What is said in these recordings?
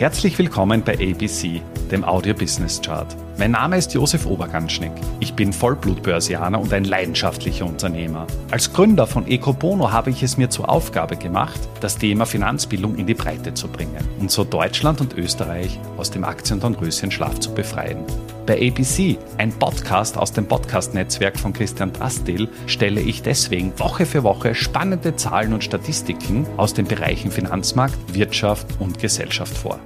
Herzlich willkommen bei ABC, dem Audio Business Chart. Mein Name ist Josef Oberganschnick. Ich bin Vollblutbörsianer und ein leidenschaftlicher Unternehmer. Als Gründer von Ecobono habe ich es mir zur Aufgabe gemacht, das Thema Finanzbildung in die Breite zu bringen und so Deutschland und Österreich aus dem Aktien- und Röschenschlaf zu befreien. Bei ABC, ein Podcast aus dem Podcast-Netzwerk von Christian Drastil, stelle ich deswegen Woche für Woche spannende Zahlen und Statistiken aus den Bereichen Finanzmarkt, Wirtschaft und Gesellschaft vor.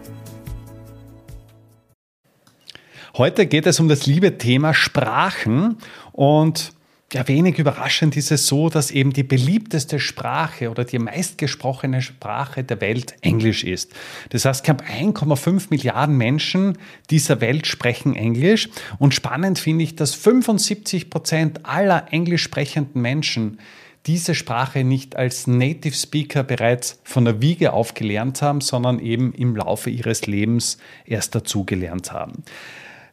Heute geht es um das liebe Thema Sprachen und ja, wenig überraschend ist es so, dass eben die beliebteste Sprache oder die meistgesprochene Sprache der Welt Englisch ist. Das heißt, knapp 1,5 Milliarden Menschen dieser Welt sprechen Englisch. Und spannend finde ich, dass 75 Prozent aller englisch sprechenden Menschen diese Sprache nicht als Native Speaker bereits von der Wiege auf gelernt haben, sondern eben im Laufe ihres Lebens erst dazu gelernt haben.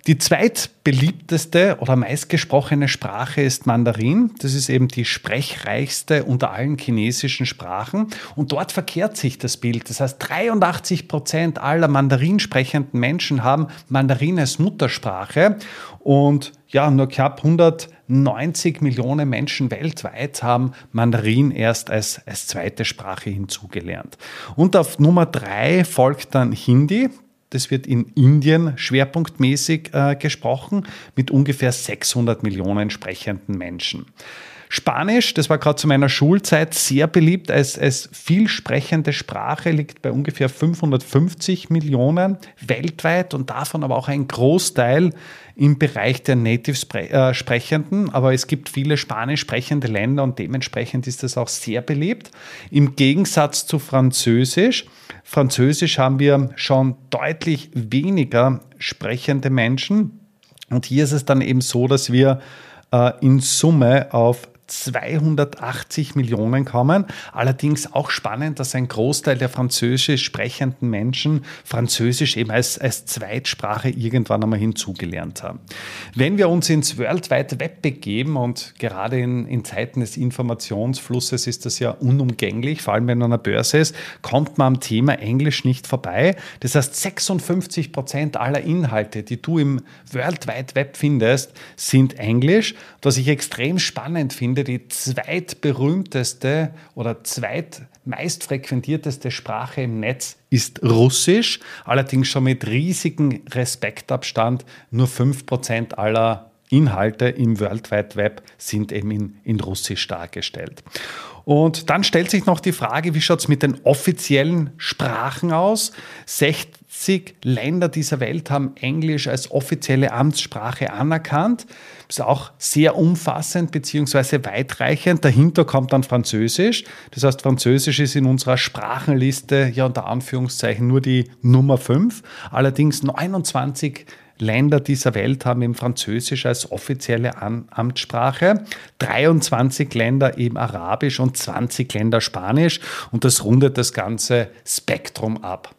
Die zweitbeliebteste oder meistgesprochene Sprache ist Mandarin. Das ist eben die sprechreichste unter allen chinesischen Sprachen. Und dort verkehrt sich das Bild. Das heißt, 83 Prozent aller Mandarin sprechenden Menschen haben Mandarin als Muttersprache. Und ja, nur knapp 190 Millionen Menschen weltweit haben Mandarin erst als, als zweite Sprache hinzugelernt. Und auf Nummer drei folgt dann Hindi. Das wird in Indien schwerpunktmäßig äh, gesprochen mit ungefähr 600 Millionen sprechenden Menschen. Spanisch, das war gerade zu meiner Schulzeit sehr beliebt als, als vielsprechende Sprache, liegt bei ungefähr 550 Millionen weltweit und davon aber auch ein Großteil im Bereich der Native-Sprechenden. Äh, aber es gibt viele spanisch sprechende Länder und dementsprechend ist das auch sehr beliebt. Im Gegensatz zu Französisch. Französisch haben wir schon deutlich weniger sprechende Menschen. Und hier ist es dann eben so, dass wir äh, in Summe auf 280 Millionen kommen. Allerdings auch spannend, dass ein Großteil der französisch sprechenden Menschen Französisch eben als, als Zweitsprache irgendwann einmal hinzugelernt haben. Wenn wir uns ins World Wide Web begeben und gerade in, in Zeiten des Informationsflusses ist das ja unumgänglich, vor allem wenn man an der Börse ist, kommt man am Thema Englisch nicht vorbei. Das heißt, 56 Prozent aller Inhalte, die du im World Wide Web findest, sind Englisch. Was ich extrem spannend finde, finde, die zweitberühmteste oder zweitmeistfrequentierteste Sprache im Netz ist Russisch, allerdings schon mit riesigem Respektabstand. Nur 5% aller Inhalte im World Wide Web sind eben in, in Russisch dargestellt. Und dann stellt sich noch die Frage, wie schaut es mit den offiziellen Sprachen aus? 60 Länder dieser Welt haben Englisch als offizielle Amtssprache anerkannt. Das ist auch sehr umfassend bzw. weitreichend. Dahinter kommt dann Französisch. Das heißt, Französisch ist in unserer Sprachenliste ja unter Anführungszeichen nur die Nummer 5. Allerdings 29 Länder dieser Welt haben eben Französisch als offizielle Amtssprache, 23 Länder eben Arabisch und 20 Länder Spanisch und das rundet das ganze Spektrum ab.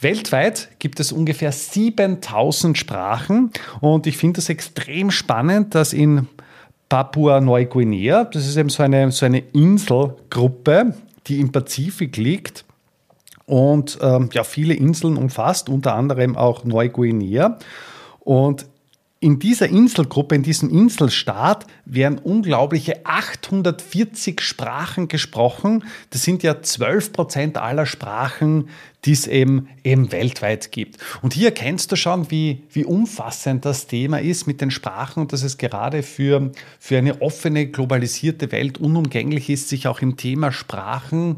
Weltweit gibt es ungefähr 7000 Sprachen und ich finde es extrem spannend, dass in Papua-Neuguinea, das ist eben so eine, so eine Inselgruppe, die im Pazifik liegt, und ähm, ja, viele Inseln umfasst, unter anderem auch Neuguinea. Und in dieser Inselgruppe, in diesem Inselstaat werden unglaubliche 840 Sprachen gesprochen. Das sind ja 12 Prozent aller Sprachen, die es eben, eben weltweit gibt. Und hier erkennst du schon, wie, wie umfassend das Thema ist mit den Sprachen und dass es gerade für, für eine offene, globalisierte Welt unumgänglich ist, sich auch im Thema Sprachen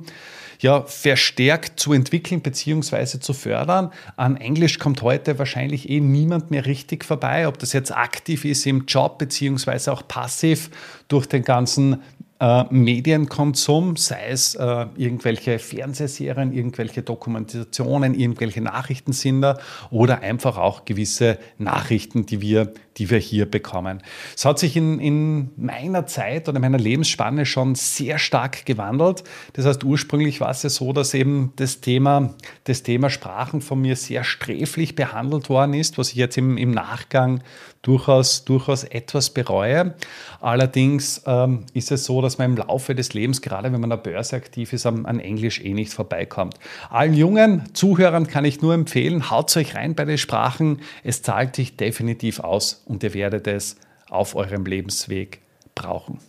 ja, verstärkt zu entwickeln bzw. zu fördern. An Englisch kommt heute wahrscheinlich eh niemand mehr richtig vorbei, ob das jetzt aktiv ist im Job bzw. auch passiv durch den ganzen äh, Medienkonsum, sei es äh, irgendwelche Fernsehserien, irgendwelche Dokumentationen, irgendwelche Nachrichtensender oder einfach auch gewisse Nachrichten, die wir, die wir hier bekommen. Es hat sich in, in meiner Zeit oder meiner Lebensspanne schon sehr stark gewandelt. Das heißt, ursprünglich war es ja so, dass eben das Thema, das Thema Sprachen von mir sehr sträflich behandelt worden ist, was ich jetzt im, im Nachgang durchaus, durchaus etwas bereue. Allerdings ähm, ist es so, dass was man im Laufe des Lebens, gerade wenn man an der Börse aktiv ist, an Englisch eh nicht vorbeikommt. Allen jungen Zuhörern kann ich nur empfehlen, haut euch rein bei den Sprachen. Es zahlt sich definitiv aus und ihr werdet es auf eurem Lebensweg brauchen.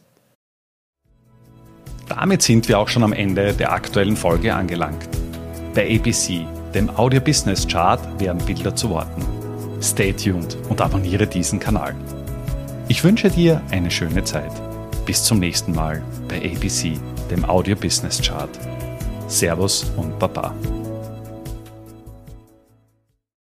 Damit sind wir auch schon am Ende der aktuellen Folge angelangt. Bei ABC, dem Audio Business Chart, werden Bilder zu Worten. Stay tuned und abonniere diesen Kanal. Ich wünsche dir eine schöne Zeit. Bis zum nächsten Mal bei ABC, dem Audio Business Chart. Servus und Baba.